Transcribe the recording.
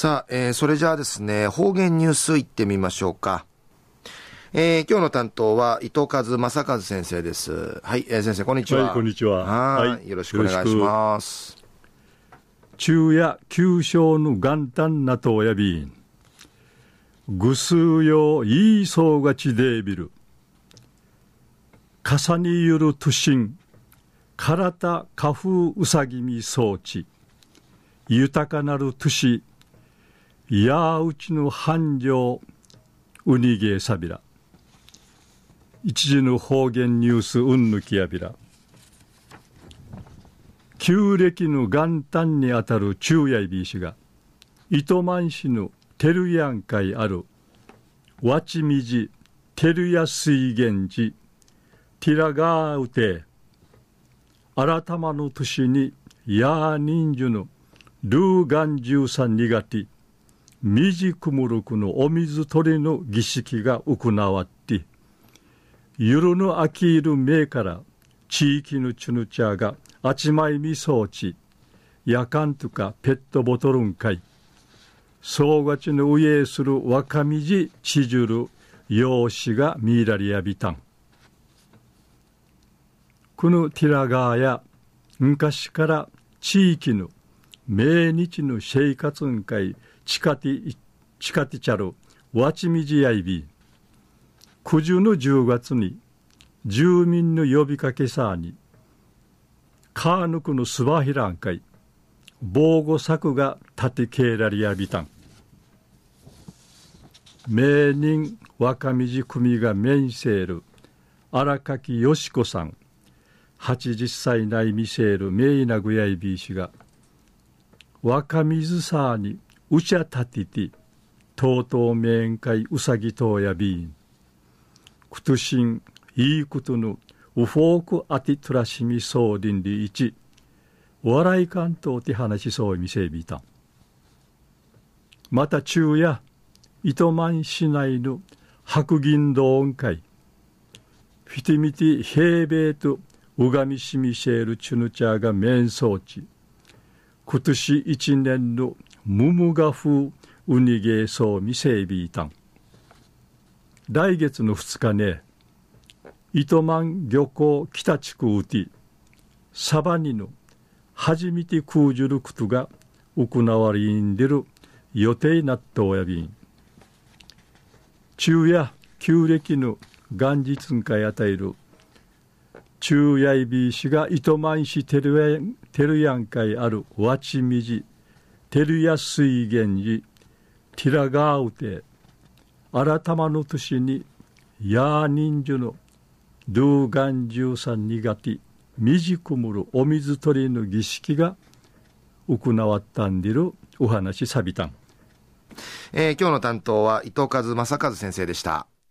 さあ、えー、それじゃあですね、方言ニュースいってみましょうか。えー、今日の担当は伊藤和正和先生です。はい、えー、先生、こんにちは。はい、こんにちは。はい、よろしくお願いします。中夜九章の元旦なとやびん。ぐすうよいいそうがちでびる。かさにゆるとしん。からた花風うさぎみ装置。豊かなる都市。いやうちの繁盛。うにげさびら。一時の方言ニュースうんぬきやびら旧暦の元旦にあたる昼夜びしが糸満市の照屋会あるわちみじ照屋水源寺ティラガーウテ改まの年にやー人数のルーガン十三苦手みじくむるくのお水取りの儀式が行わってゆるぬあきいるめから地域のチュヌチャーがあちまいみ装置やかんとかペットボトルンかいそうがちの上へする若みじちじゅる養子がみいらりやびたん。このティラガーや昔から地域の命日の生活んかいチカティチカティチャルわちみじやいび。九十の10月に住民の呼びかけさにカーヌクのスバヒラン会防護柵が立てけらりやびたん。名人若道組が面せる荒垣よし子さん80歳内見せる名なぐやいびいしが若水さにうちゃたててとうとう面会うさぎとやびん。くとしんいいことのウフォークアティトラシミソーディンリイチ笑い関東って話しそう見せびた。また昼夜糸満市内の白銀道音会フィティミティ平米とうがみしみシェールチュヌチャーが面相地。今年一年のムムガ風ウニゲーソーミセイビータン来月の2日ね糸満漁港北地区うてサバニの初めて空じることが行われんでる予定なっとおやびん。昼夜旧暦の元日んかやたえる昼夜いびしが糸満市テルヤン会あるわちみじ。テルヤ水源寺ティラガーウテ改まの年にヤー人数のドゥーガン十三苦手みじくむるお水取りの儀式が行わったんでるお話さびたん、えー、今日の担当は伊藤和正和先生でした。